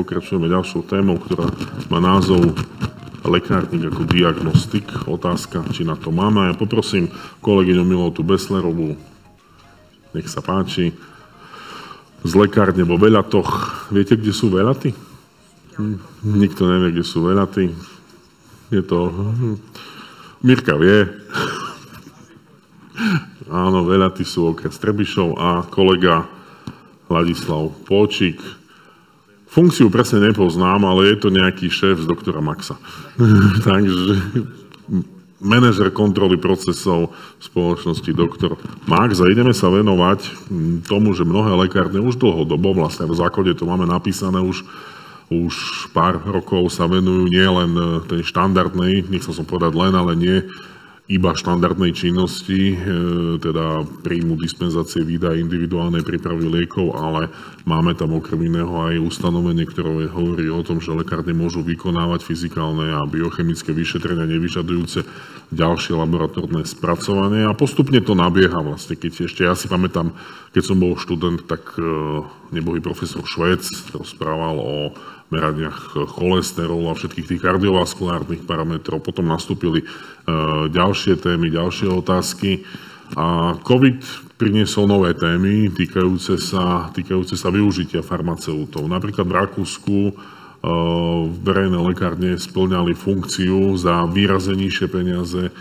Pokračujeme ďalšou témou, ktorá má názov lekárnik ako diagnostik. Otázka, či na to máme. Ja poprosím kolegyňu Milotu Beslerovú, nech sa páči. Z lekárne vo Veľatoch. Viete, kde sú Veľaty? Hm, nikto nevie, kde sú Veľaty. Je to... Mirka vie. Áno, Veľaty sú okres Trebišov a kolega Ladislav Póčik Funkciu presne nepoznám, ale je to nejaký šéf z doktora Maxa. Takže manažer kontroly procesov spoločnosti doktor Max a ideme sa venovať tomu, že mnohé lekárne už dlhodobo, vlastne v základe to máme napísané už už pár rokov sa venujú nielen tej štandardnej, nechcel som povedať len, ale nie iba štandardnej činnosti, e, teda príjmu dispenzácie výdaj individuálnej prípravy liekov, ale máme tam okrem iného aj ustanovenie, ktoré hovorí o tom, že lekárne môžu vykonávať fyzikálne a biochemické vyšetrenia nevyžadujúce ďalšie laboratórne spracovanie a postupne to nabieha vlastne. Keď ešte ja si pamätám, keď som bol študent, tak e, nebohý profesor Švec rozprával o meraniach cholesterolu a všetkých tých kardiovaskulárnych parametrov. Potom nastúpili e, ďalšie témy, ďalšie otázky. A COVID priniesol nové témy týkajúce sa, týkajúce sa využitia farmaceutov. Napríklad v Rakúsku e, verejné lekárne splňali funkciu za výrazenejšie peniaze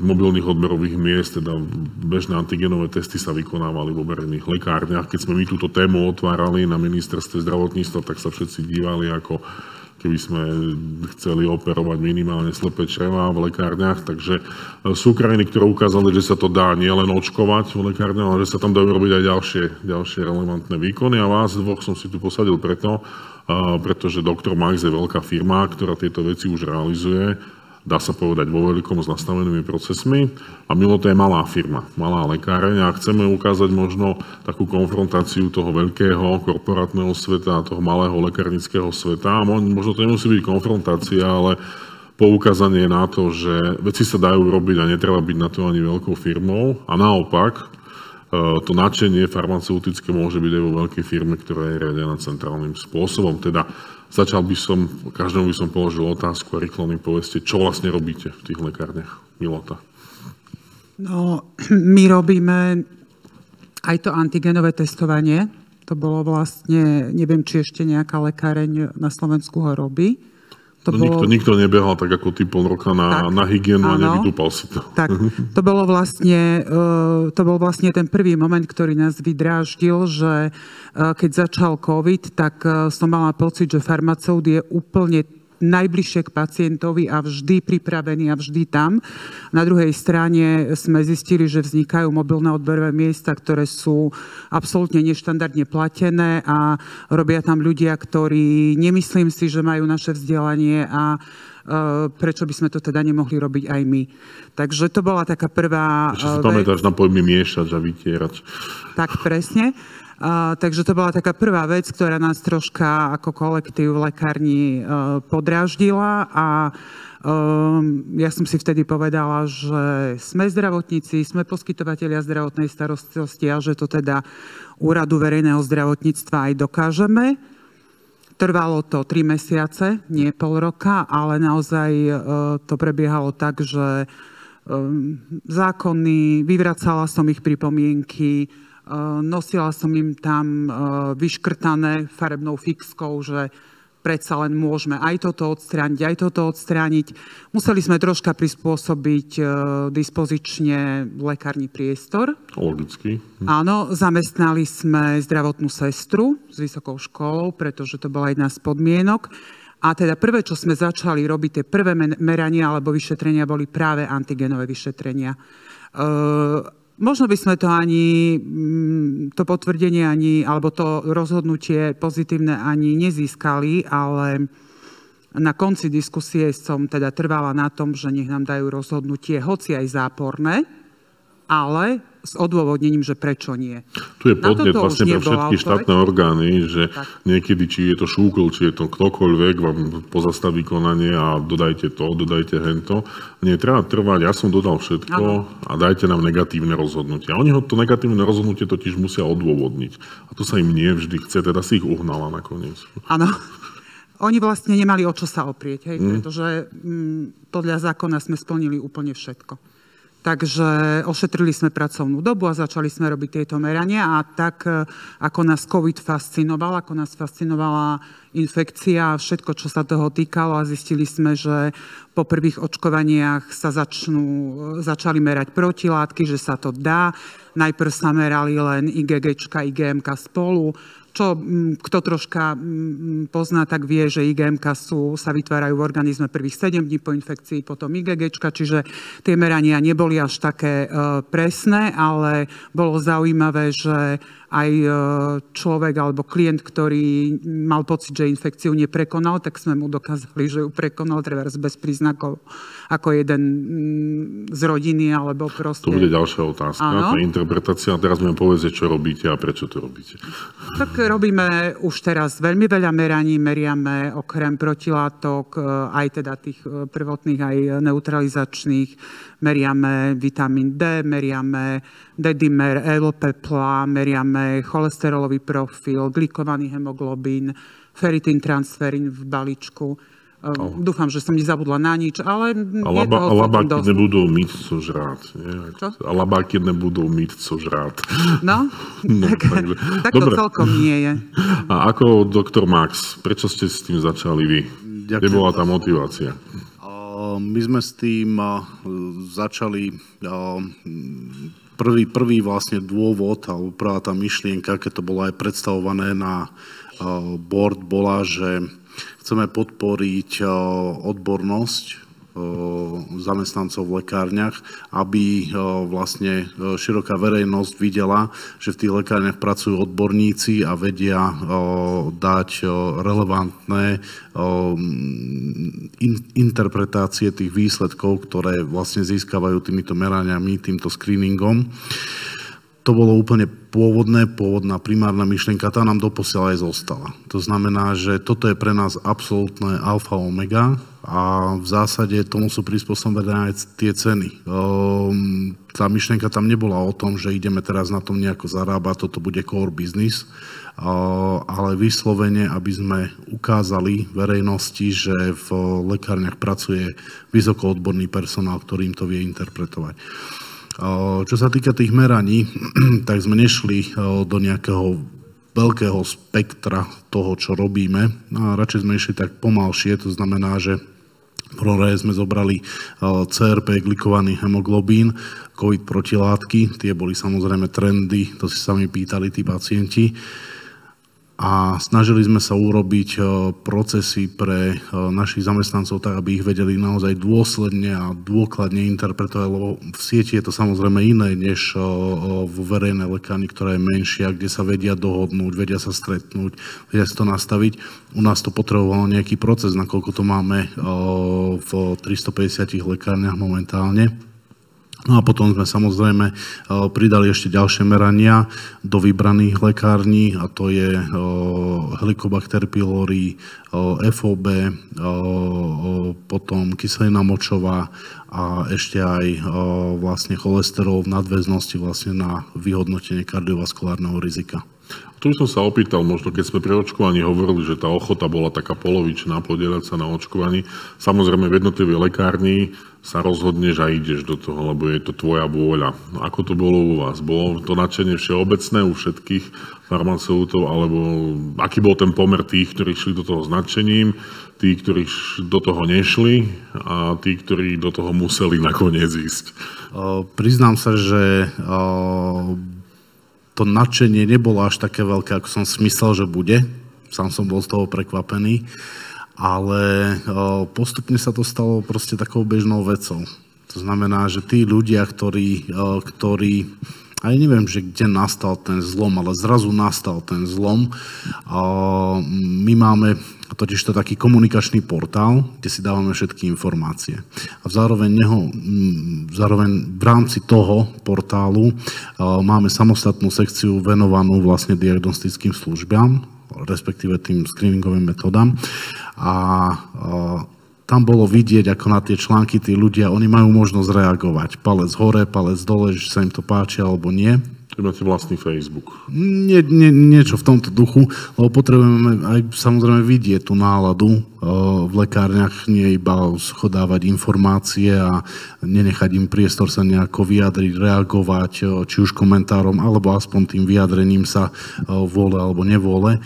mobilných odberových miest, teda bežné antigenové testy sa vykonávali vo verejných lekárniach. Keď sme my túto tému otvárali na ministerstve zdravotníctva, tak sa všetci dívali, ako keby sme chceli operovať minimálne slepé čreva v lekárniach. Takže e, sú krajiny, ktoré ukázali, že sa to dá nielen očkovať v lekárniach, ale že sa tam dajú robiť aj ďalšie, ďalšie relevantné výkony. A vás dvoch som si tu posadil preto, pretože doktor Max je veľká firma, ktorá tieto veci už realizuje dá sa povedať, vo veľkom s nastavenými procesmi. A Milota je malá firma, malá lekáreň a chceme ukázať možno takú konfrontáciu toho veľkého korporátneho sveta a toho malého lekárnického sveta. A možno to nemusí byť konfrontácia, ale poukázanie na to, že veci sa dajú robiť a netreba byť na to ani veľkou firmou. A naopak, e, to nadšenie farmaceutické môže byť aj vo veľkej firme, ktorá je riadená centrálnym spôsobom. Teda Začal by som, každému by som položil otázku a rýchlo mi povedzte, čo vlastne robíte v tých lekárniach. Milota. No, my robíme aj to antigenové testovanie. To bolo vlastne, neviem, či ešte nejaká lekáreň na Slovensku ho robí. To no, bolo... nikto, nikto nebehal tak ako ty pol roka na, tak, na hygienu áno, a nevydúpal si to. Tak, to bolo vlastne, uh, to bol vlastne ten prvý moment, ktorý nás vydráždil, že uh, keď začal COVID, tak uh, som mala pocit, že farmaceut je úplne najbližšie k pacientovi a vždy pripravený a vždy tam. Na druhej strane sme zistili, že vznikajú mobilné odberové miesta, ktoré sú absolútne neštandardne platené a robia tam ľudia, ktorí nemyslím si, že majú naše vzdelanie a e, prečo by sme to teda nemohli robiť aj my. Takže to bola taká prvá... Ešte si pamätáš na pojmy miešať a vytierať. Tak presne. Takže to bola taká prvá vec, ktorá nás troška ako kolektív v lekárni uh, podráždila a um, ja som si vtedy povedala, že sme zdravotníci, sme poskytovateľia zdravotnej starostlivosti a že to teda úradu verejného zdravotníctva aj dokážeme. Trvalo to tri mesiace, nie pol roka, ale naozaj uh, to prebiehalo tak, že zákony, vyvracala som ich pripomienky, nosila som im tam eh, vyškrtané farebnou fixkou, že predsa len môžeme aj toto odstrániť, aj toto odstrániť. Museli sme troška prispôsobiť eh, dispozične lekárny priestor. Logicky. Hm. Áno, zamestnali sme zdravotnú sestru s vysokou školou, pretože to bola jedna z podmienok. A teda prvé, čo sme začali robiť, tie prvé merania alebo vyšetrenia boli práve antigenové vyšetrenia. Možno by sme to ani, mm, to potvrdenie ani, alebo to rozhodnutie pozitívne ani nezískali, ale na konci diskusie som teda trvala na tom, že nech nám dajú rozhodnutie, hoci aj záporné, ale s odôvodnením, že prečo nie. Tu je podnet vlastne pre všetky štátne orgány, že tak. niekedy, či je to šúkol, či je to ktokoľvek, vám pozastaví konanie a dodajte to, dodajte hento. Nie, treba trvať, ja som dodal všetko ano. a dajte nám negatívne rozhodnutie. A oni ho to negatívne rozhodnutie totiž musia odôvodniť. A to sa im nie vždy chce, teda si ich uhnala nakoniec. Áno. Oni vlastne nemali o čo sa oprieť, hej, mm. pretože mm, podľa zákona sme splnili úplne všetko. Takže ošetrili sme pracovnú dobu a začali sme robiť tieto merania a tak, e, ako nás COVID fascinoval, ako nás fascinovala infekcia a všetko, čo sa toho týkalo a zistili sme, že po prvých očkovaniach sa začnú, e, začali merať protilátky, že sa to dá. Najprv sa merali len IgG, IgM spolu, čo mm, kto troška mm, pozná, tak vie, že IgMK sú, sa vytvárajú v organizme prvých 7 dní po infekcii, potom IgG, čiže tie merania neboli až také e, presné, ale bolo zaujímavé, že aj e, človek alebo klient, ktorý mal pocit, že infekciu neprekonal, tak sme mu dokázali, že ju prekonal, treba bez príznakov, ako jeden mm, z rodiny, alebo proste... To bude ďalšia otázka, Áno. tá interpretácia. Teraz mi povedzte, čo robíte a prečo to robíte. Tak robíme už teraz veľmi veľa meraní, meriame okrem protilátok, e, aj teda tých e, prvotných, aj neutralizačných, meriame vitamín D, meriame dedimer, LPPLA, meriame cholesterolový profil, glikovaný hemoglobín, feritín, transferín v balíčku. Oh. Dúfam, že som nezabudla na nič, ale a laba, toho labáky dosť. nebudú mít co žrát. Nie? Čo? A labáky nebudú mít co žrát. No, no tak, takže, tak to dobre. celkom nie je. A ako doktor Max, prečo ste s tým začali vy? Ďakujem. Kde bola tá motivácia? My sme s tým začali prvý, prvý vlastne dôvod, alebo prvá tá myšlienka, keď to bolo aj predstavované na board, bola, že chceme podporiť odbornosť zamestnancov v lekárniach, aby vlastne široká verejnosť videla, že v tých lekárniach pracujú odborníci a vedia dať relevantné interpretácie tých výsledkov, ktoré vlastne získavajú týmito meraniami, týmto screeningom. To bolo úplne pôvodné, pôvodná primárna myšlienka, tá nám doposiaľ aj zostala. To znamená, že toto je pre nás absolútne alfa omega a v zásade tomu sú prispôsobené aj tie ceny. Ehm, tá myšlienka tam nebola o tom, že ideme teraz na tom nejako zarábať, toto bude core business, ale vyslovene, aby sme ukázali verejnosti, že v lekárniach pracuje vysokoodborný personál, ktorý im to vie interpretovať. Čo sa týka tých meraní, tak sme nešli do nejakého veľkého spektra toho, čo robíme. A radšej sme išli tak pomalšie, to znamená, že v prvom sme zobrali CRP, glikovaný hemoglobín, COVID protilátky, tie boli samozrejme trendy, to si sami pýtali tí pacienti a snažili sme sa urobiť e, procesy pre e, našich zamestnancov tak, aby ich vedeli naozaj dôsledne a dôkladne interpretovať, lebo v sieti je to samozrejme iné, než e, v verejnej lekárni, ktorá je menšia, kde sa vedia dohodnúť, vedia sa stretnúť, vedia si to nastaviť. U nás to potrebovalo nejaký proces, nakoľko to máme v 350 lekárniach momentálne. No a potom sme samozrejme e, pridali ešte ďalšie merania do vybraných lekární a to je e, Helicobacter pylori, e, FOB, potom kyselina močová a ešte aj vlastne cholesterol v nadväznosti vlastne na vyhodnotenie kardiovaskulárneho rizika. Tu som sa opýtal, možno keď sme pri očkovaní hovorili, že tá ochota bola taká polovičná podielať sa na očkovaní. Samozrejme v jednotlivej lekárni sa rozhodneš a ideš do toho, lebo je to tvoja vôľa. Ako to bolo u vás? Bolo to nadšenie všeobecné u všetkých farmaceutov, alebo aký bol ten pomer tých, ktorí šli do toho značením, tí, ktorí do toho nešli a tí, ktorí do toho museli nakoniec ísť? priznám sa, že to nadšenie nebolo až také veľké, ako som si myslel, že bude. Sám som bol z toho prekvapený. Ale postupne sa to stalo proste takou bežnou vecou. To znamená, že tí ľudia, ktorí, ktorí a ja neviem, že kde nastal ten zlom, ale zrazu nastal ten zlom. My máme totiž to taký komunikačný portál, kde si dávame všetky informácie. A zároveň, neho, zároveň v rámci toho portálu máme samostatnú sekciu venovanú vlastne diagnostickým službám, respektíve tým screeningovým metodám. A tam bolo vidieť, ako na tie články tí ľudia, oni majú možnosť reagovať. Palec hore, palec dole, že sa im to páči alebo nie. Vy máte vlastný Facebook. Nie, nie, niečo v tomto duchu, lebo potrebujeme aj samozrejme vidieť tú náladu v lekárniach, nie iba schodávať informácie a nenechať im priestor sa nejako vyjadriť, reagovať, či už komentárom, alebo aspoň tým vyjadrením sa vole alebo nevole.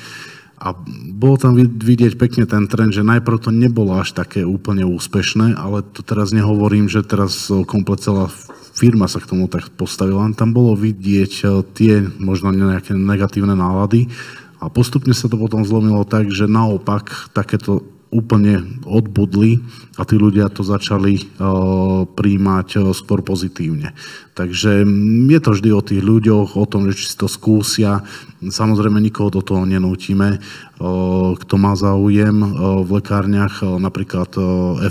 A bolo tam vidieť pekne ten trend, že najprv to nebolo až také úplne úspešné, ale to teraz nehovorím, že teraz komplet celá firma sa k tomu tak postavila. Tam bolo vidieť e, tie možno nejaké negatívne nálady a postupne sa to potom zlomilo tak, že naopak takéto úplne odbudli a tí ľudia to začali uh, príjmať uh, skôr pozitívne. Takže je to vždy o tých ľuďoch, o tom, že či si to skúsia. Samozrejme, nikoho do toho nenútime. Uh, kto má záujem v lekárniach, napríklad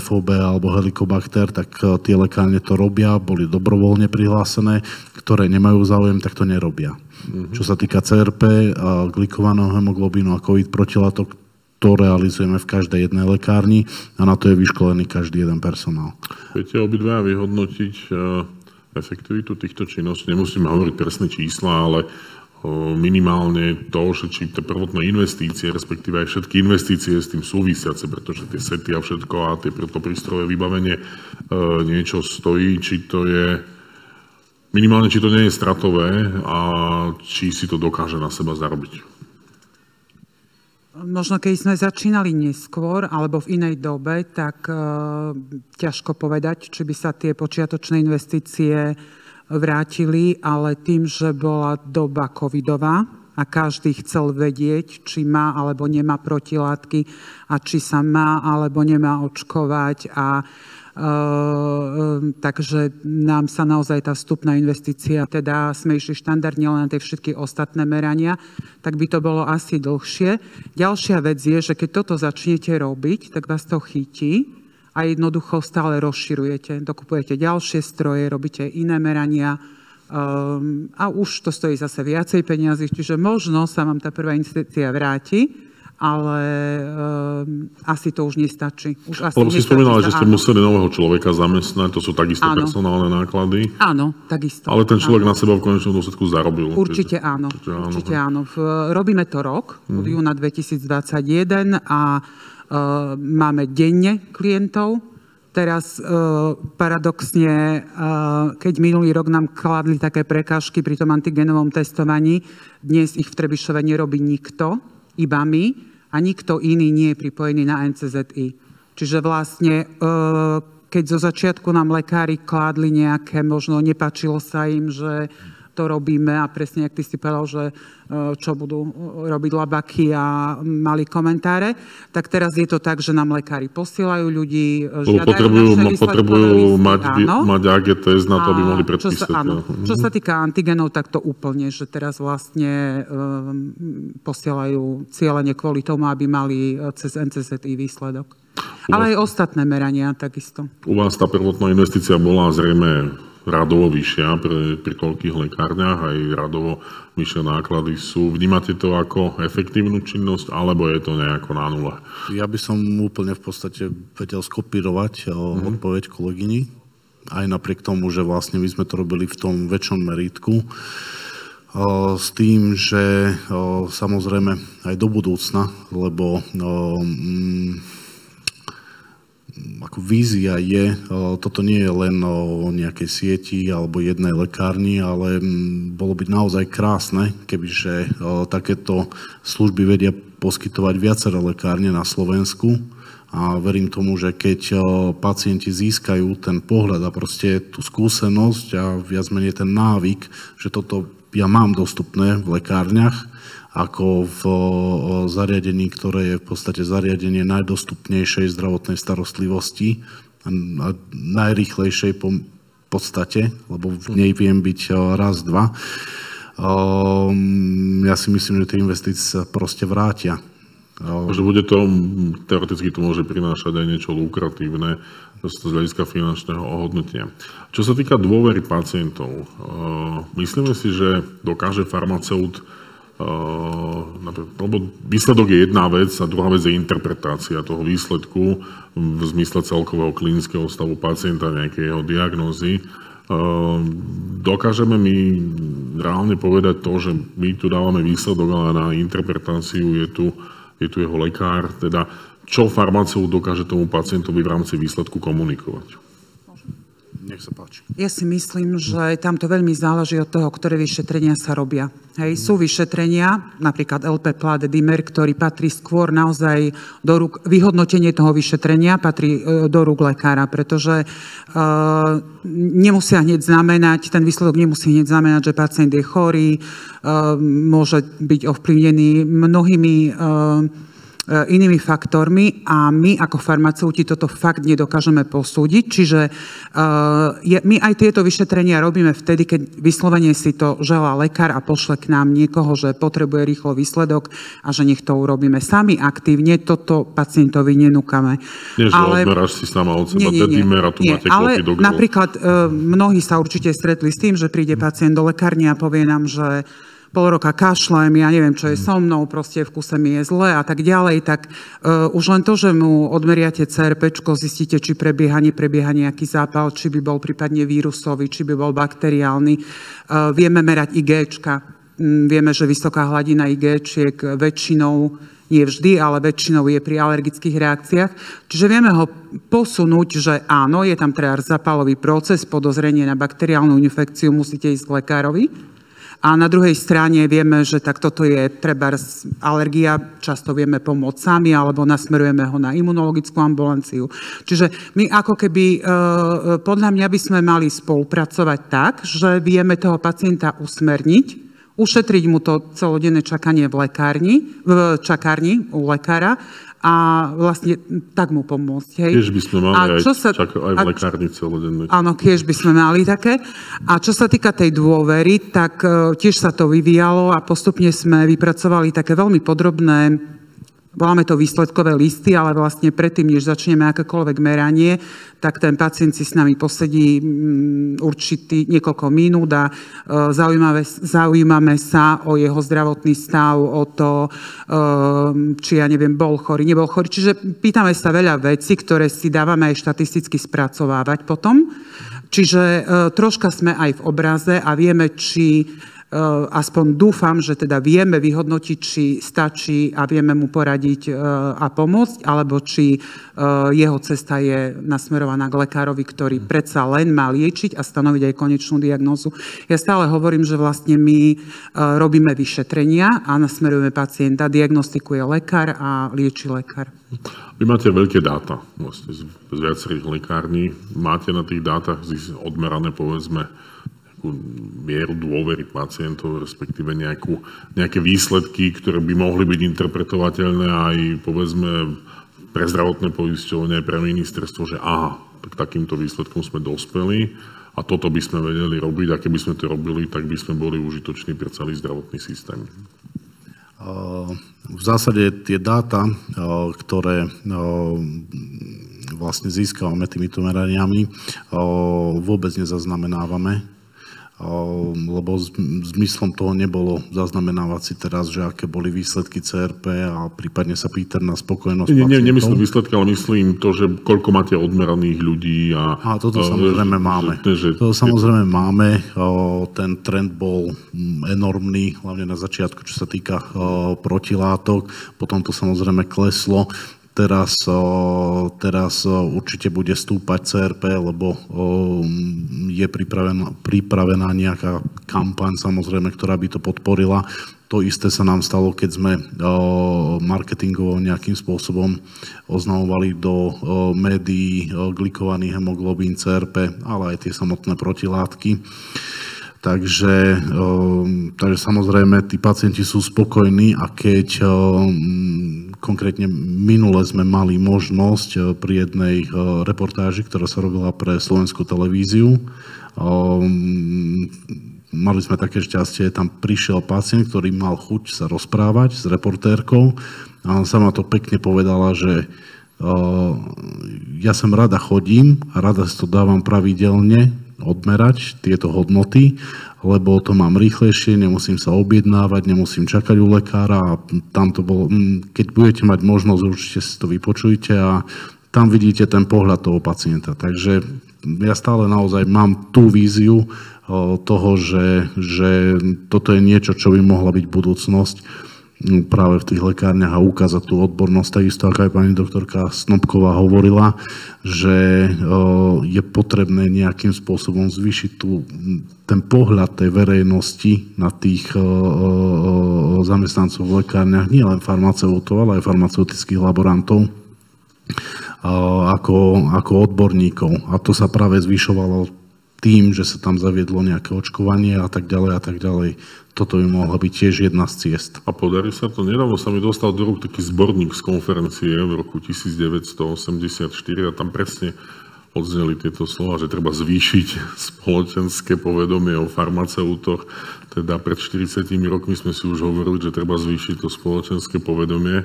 FOB alebo Helicobacter, tak tie lekárne to robia, boli dobrovoľne prihlásené. Ktoré nemajú záujem, tak to nerobia. Mm-hmm. Čo sa týka CRP, glikovaného hemoglobínu a COVID protilátok, to realizujeme v každej jednej lekárni a na to je vyškolený každý jeden personál. Viete obidva vyhodnotiť e, efektivitu týchto činností? Nemusíme hovoriť presné čísla, ale e, minimálne to, že či tie prvotné investície, respektíve aj všetky investície s tým súvisiace, pretože tie sety a všetko a tie to prístrojové vybavenie e, niečo stojí, či to je minimálne, či to nie je stratové a či si to dokáže na seba zarobiť. Možno keď sme začínali neskôr alebo v inej dobe, tak e, ťažko povedať, či by sa tie počiatočné investície vrátili, ale tým, že bola doba covidová a každý chcel vedieť, či má alebo nemá protilátky a či sa má alebo nemá očkovať a takže nám sa naozaj tá vstupná investícia, teda sme išli štandardne len na tie všetky ostatné merania, tak by to bolo asi dlhšie. Ďalšia vec je, že keď toto začnete robiť, tak vás to chytí a jednoducho stále rozširujete. Dokupujete ďalšie stroje, robíte iné merania, Um, a už to stojí zase viacej peniazy, čiže možno sa vám tá prvá investícia vráti, ale um, asi to už nestačí. Už asi Lebo si spomínala, že ste áno. museli nového človeka zamestnať, to sú takisto áno. personálne náklady. Áno, takisto. Ale ten človek áno. na seba v konečnom dôsledku zarobil. Určite čiže, áno. Čiže áno. Určite áno. V, robíme to rok, od hmm. júna 2021 a uh, máme denne klientov. Teraz uh, paradoxne, keď minulý rok nám kladli také prekážky pri tom antigenovom testovaní, dnes ich v Trebišove nerobí nikto iba my a nikto iný nie je pripojený na NCZI. Čiže vlastne, e, keď zo začiatku nám lekári kládli nejaké, možno nepačilo sa im, že to robíme a presne, ak ty si povedal, že e, čo budú robiť labaky a mali komentáre, tak teraz je to tak, že nám lekári posielajú ľudí, e, žiadajú potrebujú, naše potrebujú mať, mať AG test na to, aby mohli predpísať. Čo sa, áno, čo sa týka antigenov, tak to úplne, že teraz vlastne um, posielajú cieľene kvôli tomu, aby mali cez NCZI výsledok. Ale aj ostatné merania takisto. U vás tá prvotná investícia bola zrejme radovo vyššia pre, pri toľkých lekárniach, aj radovo vyššie náklady sú. Vnímate to ako efektívnu činnosť, alebo je to nejako na nule? Ja by som úplne v podstate vedel skopírovať mm-hmm. odpoveď kolegyni, aj napriek tomu, že vlastne my sme to robili v tom väčšom meritku, s tým, že samozrejme aj do budúcna, lebo ako vízia je, toto nie je len o nejakej sieti alebo jednej lekárni, ale bolo by naozaj krásne, kebyže takéto služby vedia poskytovať viaceré lekárne na Slovensku. A verím tomu, že keď pacienti získajú ten pohľad a proste tú skúsenosť a viac menej ten návyk, že toto ja mám dostupné v lekárniach, ako v zariadení, ktoré je v podstate zariadenie najdostupnejšej zdravotnej starostlivosti a najrychlejšej podstate, lebo v nej viem byť raz, dva. Ja si myslím, že tie investície proste vrátia. Že bude to, teoreticky to môže prinášať aj niečo lukratívne z hľadiska finančného ohodnotenia. Čo sa týka dôvery pacientov, myslíme si, že dokáže farmaceut lebo výsledok je jedna vec a druhá vec je interpretácia toho výsledku v zmysle celkového klinického stavu pacienta, nejakej jeho diagnózy. Dokážeme my reálne povedať to, že my tu dávame výsledok, ale na interpretáciu je tu, je tu jeho lekár, teda čo farmaceut dokáže tomu pacientovi v rámci výsledku komunikovať. Nech sa páči. Ja si myslím, že tam to veľmi záleží od toho, ktoré vyšetrenia sa robia. Hej, sú vyšetrenia, napríklad LP Plade Dimer, ktorý patrí skôr naozaj do rúk, vyhodnotenie toho vyšetrenia patrí e, do rúk lekára, pretože uh, nemusia hneď znamenať, ten výsledok nemusí hneď znamenať, že pacient je chorý, uh, môže byť ovplyvnený mnohými uh, inými faktormi a my ako farmaceuti toto fakt nedokážeme posúdiť. Čiže e, my aj tieto vyšetrenia robíme vtedy, keď vyslovene si to želá lekár a pošle k nám niekoho, že potrebuje rýchlo výsledok a že nech to urobíme sami aktívne. Toto pacientovi nenúkame. Nie, ale... si sama od seba, nie, nie, nie, a tu nie, máte ale napríklad e, mnohí sa určite stretli s tým, že príde pacient do lekárne a povie nám, že pol roka kašlem, ja neviem, čo je so mnou, proste v kuse mi je zle a tak ďalej, tak uh, už len to, že mu odmeriate CRP, zistíte, či prebieha, neprebieha nejaký zápal, či by bol prípadne vírusový, či by bol bakteriálny. Uh, vieme merať Igčka. Um, vieme, že vysoká hladina Igčiek väčšinou nie vždy, ale väčšinou je pri alergických reakciách. Čiže vieme ho posunúť, že áno, je tam teda zapalový proces, podozrenie na bakteriálnu infekciu, musíte ísť k lekárovi a na druhej strane vieme, že tak toto je treba alergia, často vieme pomôcť sami, alebo nasmerujeme ho na imunologickú ambulanciu. Čiže my ako keby, e, podľa mňa by sme mali spolupracovať tak, že vieme toho pacienta usmerniť, ušetriť mu to celodenné čakanie v lekárni, v čakárni u lekára a vlastne tak mu pomôcť. Hej. Kiež by sme mali a čo aj, sa, čak, aj v lekárni celodenné. Áno, kiež by sme mali také. A čo sa týka tej dôvery, tak uh, tiež sa to vyvíjalo a postupne sme vypracovali také veľmi podrobné voláme to výsledkové listy, ale vlastne predtým, než začneme akékoľvek meranie, tak ten pacient si s nami posedí mm, určitý niekoľko minút a e, zaujímame, zaujímame sa o jeho zdravotný stav, o to, e, či ja neviem, bol chorý, nebol chorý. Čiže pýtame sa veľa vecí, ktoré si dávame aj štatisticky spracovávať potom. Čiže e, troška sme aj v obraze a vieme, či aspoň dúfam, že teda vieme vyhodnotiť, či stačí a vieme mu poradiť eh, a pomôcť, alebo či eh, jeho cesta je nasmerovaná k lekárovi, ktorý predsa len má liečiť a stanoviť aj konečnú diagnózu. Ja stále hovorím, že vlastne my robíme vyšetrenia a nasmerujeme pacienta, diagnostikuje lekár a lieči lekár. Vy máte veľké dáta vlastne z, z viacerých lekární. Máte na tých dátach odmerané povedzme nejakú mieru dôvery pacientov, respektíve nejakú, nejaké výsledky, ktoré by mohli byť interpretovateľné aj povedzme pre zdravotné poisťovne, pre ministerstvo, že aha, tak takýmto výsledkom sme dospeli a toto by sme vedeli robiť a keby sme to robili, tak by sme boli užitoční pre celý zdravotný systém. V zásade tie dáta, ktoré vlastne získavame týmito meraniami, vôbec nezaznamenávame lebo zmyslom toho nebolo zaznamenávať si teraz, že aké boli výsledky CRP a prípadne sa pýtať na spokojnosť nie, nie, Nemyslím výsledky, ale myslím to, že koľko máte odmeraných ľudí. A, a toto samozrejme máme. Že, že, toto samozrejme máme. Ten trend bol enormný, hlavne na začiatku, čo sa týka protilátok. Potom to samozrejme kleslo. Teraz, teraz určite bude stúpať CRP, lebo je pripravená, pripravená nejaká kampaň, samozrejme, ktorá by to podporila. To isté sa nám stalo, keď sme marketingovo nejakým spôsobom oznamovali do médií glikovaný hemoglobín CRP, ale aj tie samotné protilátky. Takže, takže samozrejme tí pacienti sú spokojní a keď konkrétne minule sme mali možnosť eh, pri jednej eh, reportáži, ktorá sa robila pre slovenskú televíziu, Um, mali sme také šťastie, tam prišiel pacient, ktorý mal chuť sa rozprávať s reportérkou a on sa ma to pekne povedala, že ja sem rada chodím a rada si to dávam pravidelne odmerať tieto hodnoty, lebo to mám rýchlejšie, nemusím sa objednávať, nemusím čakať u lekára a tam to bolo, keď budete mať možnosť, určite si to vypočujte a tam vidíte ten pohľad toho pacienta. Takže ja stále naozaj mám tú víziu toho, že, že toto je niečo, čo by mohla byť budúcnosť práve v tých lekárniach a ukázať tú odbornosť, takisto ako aj pani doktorka Snobková hovorila, že je potrebné nejakým spôsobom zvýšiť tú, ten pohľad tej verejnosti na tých zamestnancov v lekárniach, nie len farmaceutov, ale aj farmaceutických laborantov ako, ako odborníkov. A to sa práve zvyšovalo tým, že sa tam zaviedlo nejaké očkovanie a tak ďalej a tak ďalej. Toto by mohla byť tiež jedna z ciest. A podarí sa to. Nedávno sa mi dostal do rúk taký zborník z konferencie v roku 1984 a tam presne odzneli tieto slova, že treba zvýšiť spoločenské povedomie o farmaceutoch. Teda pred 40 rokmi sme si už hovorili, že treba zvýšiť to spoločenské povedomie.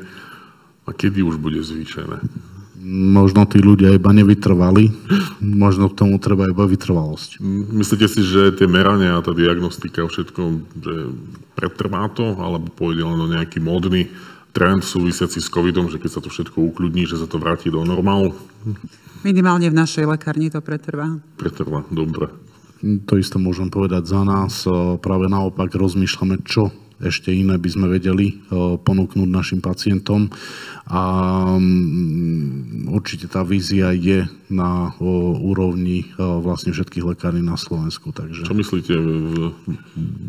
A kedy už bude zvýšené? Možno tí ľudia iba nevytrvali, možno k tomu treba iba vytrvalosť. Myslíte si, že tie merania a tá diagnostika všetko, že pretrvá to, alebo pôjde len o nejaký módny trend súvisiaci s covidom, že keď sa to všetko ukludní, že sa to vráti do normálu? Minimálne v našej lekárni to pretrvá. Pretrvá, dobre. To isté môžem povedať za nás. Práve naopak rozmýšľame, čo ešte iné by sme vedeli e, ponúknuť našim pacientom. A mm, určite tá vízia je na úrovni e, vlastne všetkých lekární na Slovensku. Takže... Čo myslíte,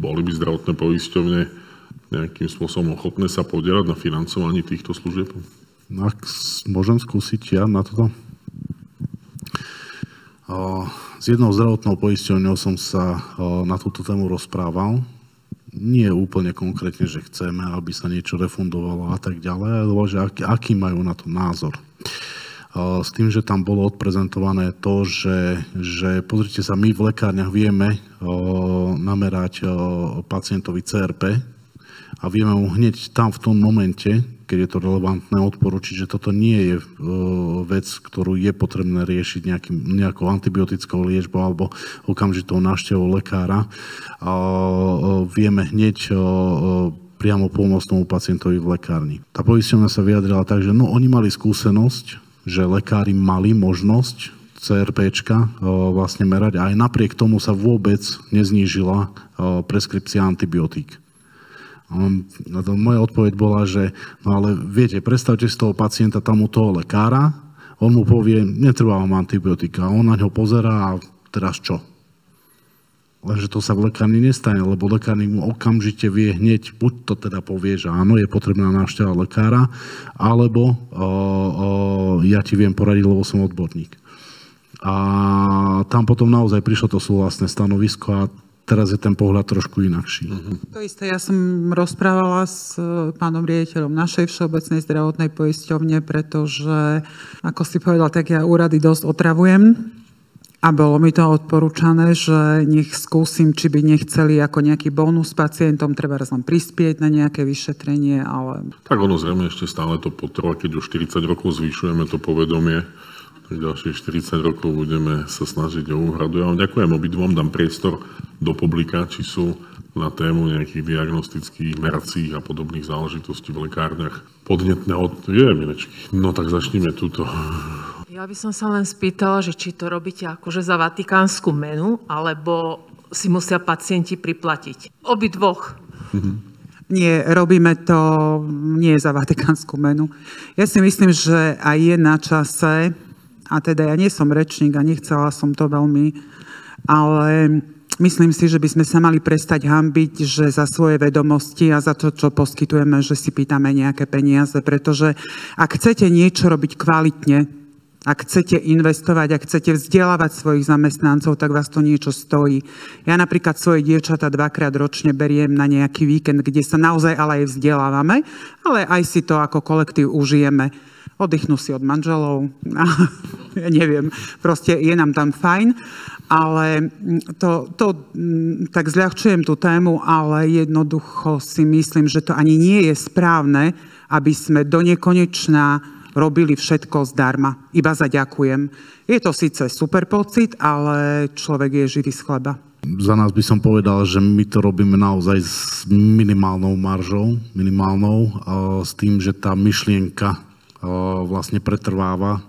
boli by zdravotné poisťovne nejakým spôsobom ochotné sa podielať na financovaní týchto služieb? Ak môžem skúsiť ja na toto? S jednou zdravotnou poisťovňou som sa na túto tému rozprával nie úplne konkrétne, že chceme, aby sa niečo refundovalo a tak ďalej, ale že aký, aký majú na to názor. S tým, že tam bolo odprezentované to, že, že pozrite sa, my v lekárniach vieme namerať pacientovi CRP a vieme mu hneď tam v tom momente, keď je to relevantné, odporučiť, že toto nie je e, vec, ktorú je potrebné riešiť nejakým, nejakou antibiotickou liečbou alebo okamžitou návštevou lekára. Vieme hneď priamo pomôcť tomu pacientovi v lekárni. Tá poisťovňa sa vyjadrila tak, že no, oni mali skúsenosť, že lekári mali možnosť CRPčka vlastne merať a aj napriek tomu sa vôbec neznížila preskripcia antibiotík. Na to moja odpoveď bola, že no ale viete, predstavte si toho pacienta tam u toho lekára, on mu povie, netrvá vám antibiotika, on na ňo pozerá a teraz čo? Lenže to sa v lekárni nestane, lebo lekárnik mu okamžite vie hneď, buď to teda povie, že áno, je potrebná návšteva lekára, alebo o, o, ja ti viem poradiť, lebo som odborník. A tam potom naozaj prišlo to súhlasné stanovisko a teraz je ten pohľad trošku inakší. To isté, ja som rozprávala s e, pánom riaditeľom našej všeobecnej zdravotnej poisťovne, pretože, ako si povedal, tak ja úrady dosť otravujem a bolo mi to odporúčané, že nech skúsim, či by nechceli ako nejaký bonus pacientom, treba len prispieť na nejaké vyšetrenie, ale... Tak ono zrejme ešte stále to potrvá, keď už 40 rokov zvyšujeme to povedomie, ďalších 40 rokov budeme sa snažiť o úhradu. Ja vám ďakujem obidvom, dám priestor do publika, či sú na tému nejakých diagnostických, meracích a podobných záležitostí v lekárniach. Podnetné od... Je, minečky. No tak začneme túto. Ja by som sa len spýtala, že či to robíte akože za vatikánsku menu, alebo si musia pacienti priplatiť. Obi dvoch. Mm-hmm. Nie, robíme to nie za vatikánsku menu. Ja si myslím, že aj je na čase, a teda ja nie som rečník a nechcela som to veľmi, ale Myslím si, že by sme sa mali prestať hambiť, že za svoje vedomosti a za to, čo poskytujeme, že si pýtame nejaké peniaze, pretože ak chcete niečo robiť kvalitne, Ak chcete investovať, ak chcete vzdelávať svojich zamestnancov, tak vás to niečo stojí. Ja napríklad svoje dievčata dvakrát ročne beriem na nejaký víkend, kde sa naozaj ale aj vzdelávame, ale aj si to ako kolektív užijeme. Oddychnú si od manželov, ja neviem, proste je nám tam fajn, ale to, to tak zľahčujem tú tému, ale jednoducho si myslím, že to ani nie je správne, aby sme do nekonečná robili všetko zdarma, iba za ďakujem. Je to síce super pocit, ale človek je živý z chleba. Za nás by som povedal, že my to robíme naozaj s minimálnou maržou, minimálnou, s tým, že tá myšlienka vlastne pretrváva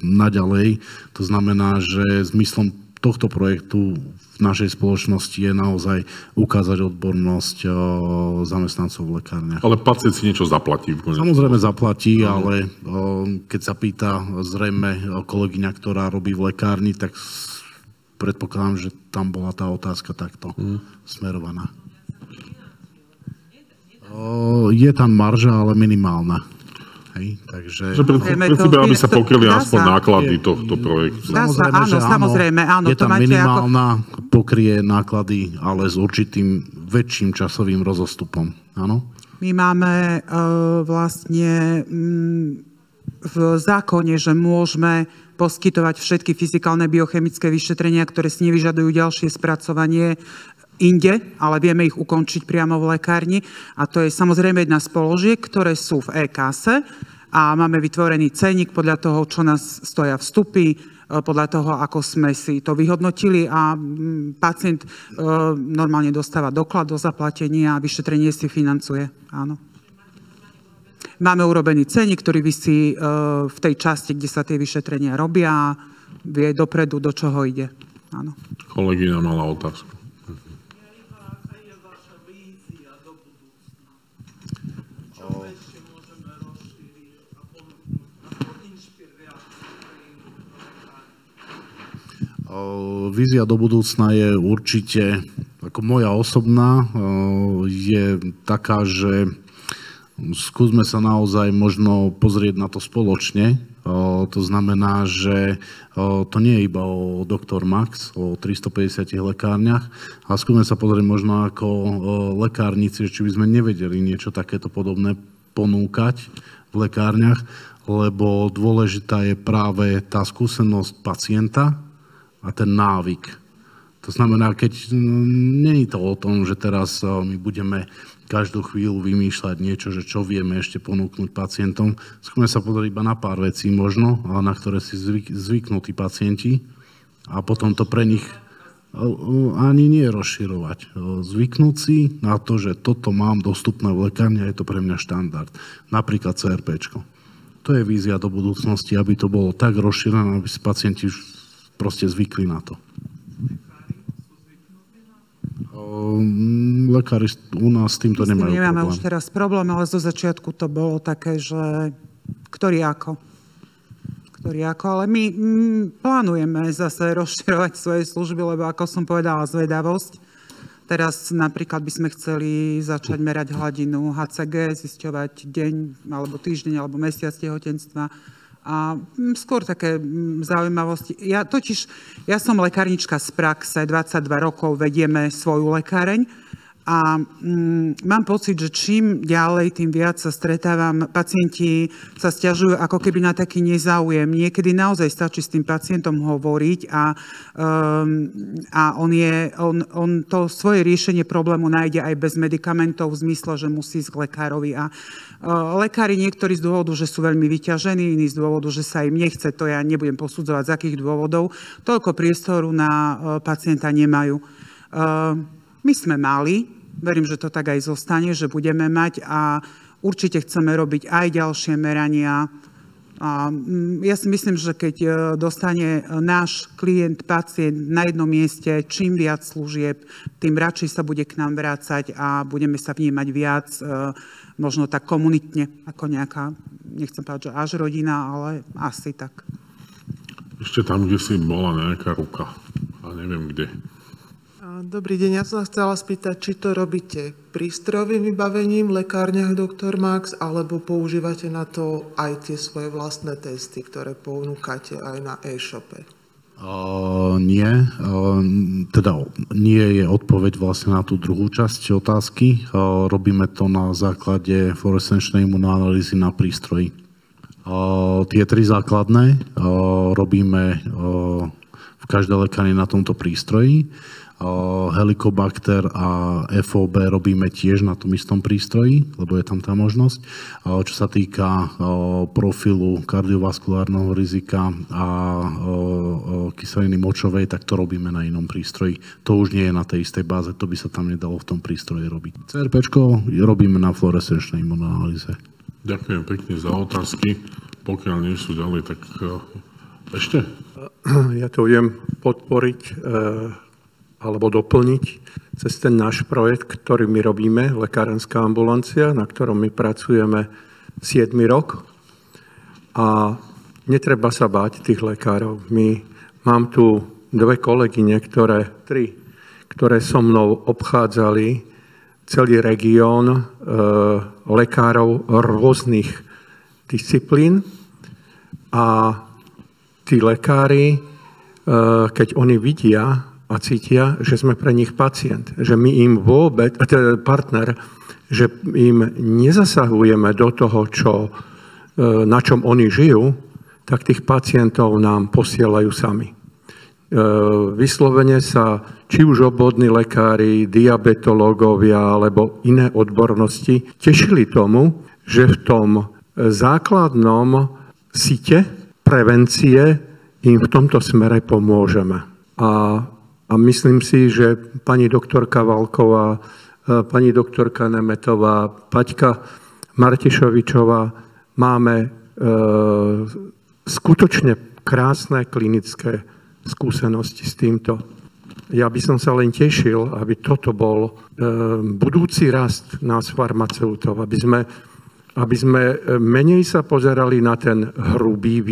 naďalej. To znamená, že zmyslom tohto projektu v našej spoločnosti je naozaj ukázať odbornosť eh, zamestnancov v lekárniach. Ale pacient si niečo zaplatí. Samozrejme zaplatí, no. ale keď sa pýta zrejme kolegyňa, ktorá robí v lekárni, tak predpokladám, že tam bola tá otázka takto hmm. smerovaná. Je tam marža, ale minimálna. Hej, takže... Že princípe, aby sa pokryli aspoň náklady tohto projektu. Samozrejme, áno, áno, samozrejme, áno. Je tam minimálna, ako... pokrie náklady, ale s určitým väčším časovým rozostupom. Áno? My máme uh, vlastne um, v zákone, že môžeme poskytovať všetky fyzikálne biochemické vyšetrenia, ktoré si nevyžadujú ďalšie spracovanie inde, ale vieme ich ukončiť priamo v lekárni. A to je samozrejme jedna z položiek, ktoré sú v e-kase a máme vytvorený ceník podľa toho, čo nás stoja vstupy, e, podľa toho, ako sme si to vyhodnotili a pacient e, normálne dostáva doklad do zaplatenia a vyšetrenie si financuje. Áno. Máme urobený ceník, ktorý vysí e, v tej časti, kde sa tie vyšetrenia robia a vie dopredu, do čoho ide. Áno. Kolegyňa mala otázku. Vízia do budúcna je určite, ako moja osobná, je taká, že skúsme sa naozaj možno pozrieť na to spoločne. To znamená, že to nie je iba o Dr. Max, o 350 lekárniach, ale skúsme sa pozrieť možno ako lekárnici, či by sme nevedeli niečo takéto podobné ponúkať v lekárniach, lebo dôležitá je práve tá skúsenosť pacienta, a ten návyk. To znamená, keď není to o tom, že teraz my budeme každú chvíľu vymýšľať niečo, že čo vieme ešte ponúknuť pacientom. Skúme sa pozrieť iba na pár vecí možno, ale na ktoré si zvyk, zvyknú tí pacienti a potom to pre nich ani nie rozširovať. Zvyknúť si na to, že toto mám dostupné v lekárni a je to pre mňa štandard. Napríklad CRP. To je vízia do budúcnosti, aby to bolo tak rozšírené, aby si pacienti proste zvykli na to. Lekári u nás s týmto nemajú nemáme problém. už teraz problém, ale zo začiatku to bolo také, že ktorý ako. Ktorý ako, ale my mm, plánujeme zase rozširovať svoje služby, lebo ako som povedala, zvedavosť. Teraz napríklad by sme chceli začať merať hladinu HCG, zisťovať deň, alebo týždeň, alebo mesiac tehotenstva a mm, skôr také mm, zaujímavosti. Ja totiž, ja som lekárnička z praxe, 22 rokov vedieme svoju lekáreň a mm, mám pocit, že čím ďalej, tým viac sa stretávam. Pacienti sa stiažujú ako keby na taký nezáujem. Niekedy naozaj stačí s tým pacientom hovoriť a, um, a on, je, on, on to svoje riešenie problému nájde aj bez medikamentov v zmysle, že musí ísť k lekárovi. A uh, lekári niektorí z dôvodu, že sú veľmi vyťažení, iní z dôvodu, že sa im nechce, to ja nebudem posudzovať z akých dôvodov, toľko priestoru na uh, pacienta nemajú. Uh, my sme mali Verím, že to tak aj zostane, že budeme mať a určite chceme robiť aj ďalšie merania. A mm, ja si myslím, že keď e, dostane náš klient, pacient na jednom mieste čím viac služieb, tým radšej sa bude k nám vrácať a budeme sa vnímať viac e, možno tak komunitne, ako nejaká, nechcem povedať, že až rodina, ale asi tak. Ešte tam, kde si bola nejaká ruka. A neviem kde. Dobrý deň, ja som chcela spýtať, či to robíte prístrojovým vybavením v lekárniach Dr. Max, alebo používate na to aj tie svoje vlastné testy, ktoré ponúkate aj na e-shope? Uh, nie, uh, teda nie je odpoveď vlastne na tú druhú časť otázky. Uh, robíme to na základe fluorescenčnej imunanalýzy na prístroji. Uh, tie tri základné uh, robíme uh, v každej lekárni na tomto prístroji. Helicobacter a FOB robíme tiež na tom istom prístroji, lebo je tam tá možnosť. Čo sa týka profilu kardiovaskulárneho rizika a kyseliny močovej, tak to robíme na inom prístroji. To už nie je na tej istej báze, to by sa tam nedalo v tom prístroji robiť. CRP robíme na fluorescenčnej imunanalýze. Ďakujem pekne za otázky. Pokiaľ nie sú ďalej, tak ešte? Ja to viem podporiť alebo doplniť cez ten náš projekt, ktorý my robíme, Lekárenská ambulancia, na ktorom my pracujeme 7 rok. A netreba sa báť tých lekárov. My, mám tu dve kolegyne, ktoré, tri, ktoré so mnou obchádzali celý región e, lekárov rôznych disciplín a tí lekári, e, keď oni vidia, a cítia, že sme pre nich pacient, že my im vôbec, teda partner, že im nezasahujeme do toho, čo, e, na čom oni žijú, tak tých pacientov nám posielajú sami. E, vyslovene sa či už obvodní lekári, diabetológovia alebo iné odbornosti tešili tomu, že v tom základnom site prevencie im v tomto smere pomôžeme. A a myslím si, že pani doktorka Valková, e, pani doktorka Nemetová, Paťka Martišovičová máme e, skutočne krásne klinické skúsenosti s týmto. Ja by som sa len tešil, aby toto bol e, budúci rast nás farmaceutov, aby sme, aby sme menej sa pozerali na ten hrubý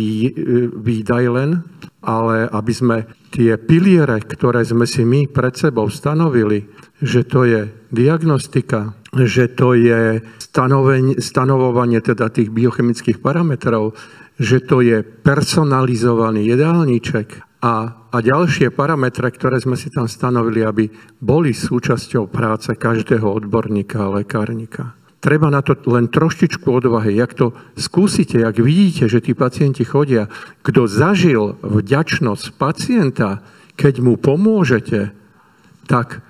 výdaj len, ale aby sme tie piliere, ktoré sme si my pred sebou stanovili, že to je diagnostika, že to je stanovovanie teda tých biochemických parametrov, že to je personalizovaný jedálniček a, a ďalšie parametre, ktoré sme si tam stanovili, aby boli súčasťou práce každého odborníka a lekárnika. Treba na to len troštičku odvahy. Jak to skúsite, jak vidíte, že tí pacienti chodia, kto zažil vďačnosť pacienta, keď mu pomôžete, tak,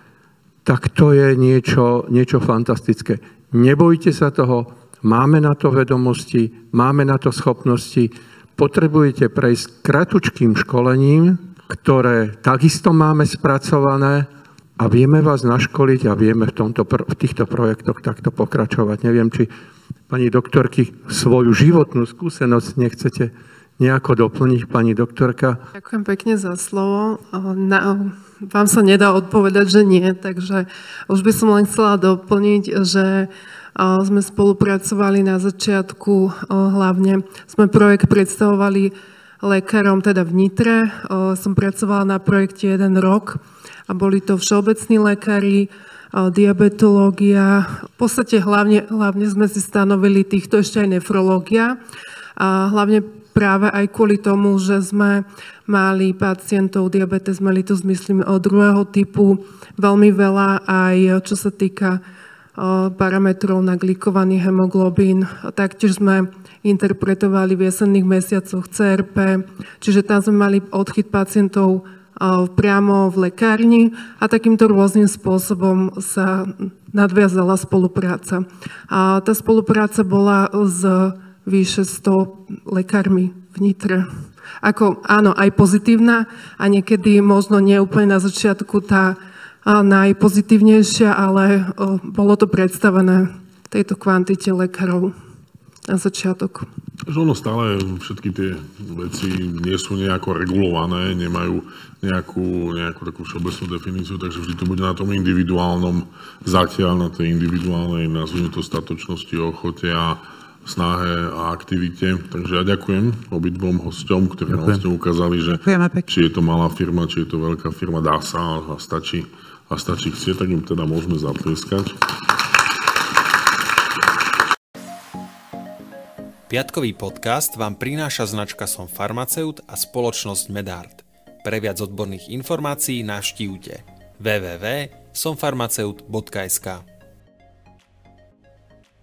tak to je niečo, niečo fantastické. Nebojte sa toho, máme na to vedomosti, máme na to schopnosti, potrebujete prejsť kratučkým školením, ktoré takisto máme spracované, a vieme vás naškoliť a vieme v, tomto, v týchto projektoch takto pokračovať. Neviem, či pani doktorky svoju životnú skúsenosť nechcete nejako doplniť, pani doktorka. Ďakujem pekne za slovo. Na, vám sa nedá odpovedať, že nie, takže už by som len chcela doplniť, že sme spolupracovali na začiatku, hlavne sme projekt predstavovali lekárom teda v Nitre. Som pracovala na projekte jeden rok a boli to všeobecní lekári, diabetológia. V podstate hlavne, hlavne sme si stanovili týchto ešte aj nefrológia. A hlavne práve aj kvôli tomu, že sme mali pacientov diabetes mellitus, myslím, druhého typu, veľmi veľa aj čo sa týka parametrov na glikovaný hemoglobín. Taktiež sme interpretovali v jesenných mesiacoch CRP, čiže tam sme mali odchyt pacientov priamo v lekárni a takýmto rôznym spôsobom sa nadviazala spolupráca. A tá spolupráca bola s vyše 100 lekármi v Nitre. Ako, áno, aj pozitívna a niekedy možno nie úplne na začiatku tá najpozitívnejšia, ale bolo to predstavené tejto kvantite lekárov na začiatok. Že ono stále všetky tie veci nie sú nejako regulované, nemajú nejakú, nejakú takú všeobecnú definíciu, takže vždy to bude na tom individuálnom zatiaľ, na tej individuálnej, nazvime to statočnosti, ochote a snahe a aktivite. Takže ja ďakujem obidvom hosťom, ktorí nám vlastne ukázali, že či je to malá firma, či je to veľká firma, dá sa a stačí a stačí chcieť, tak im teda môžeme zaplieskať. Piatkový podcast vám prináša značka Som farmaceut a spoločnosť Medart. Pre viac odborných informácií navštívte www.somfarmaceut.sk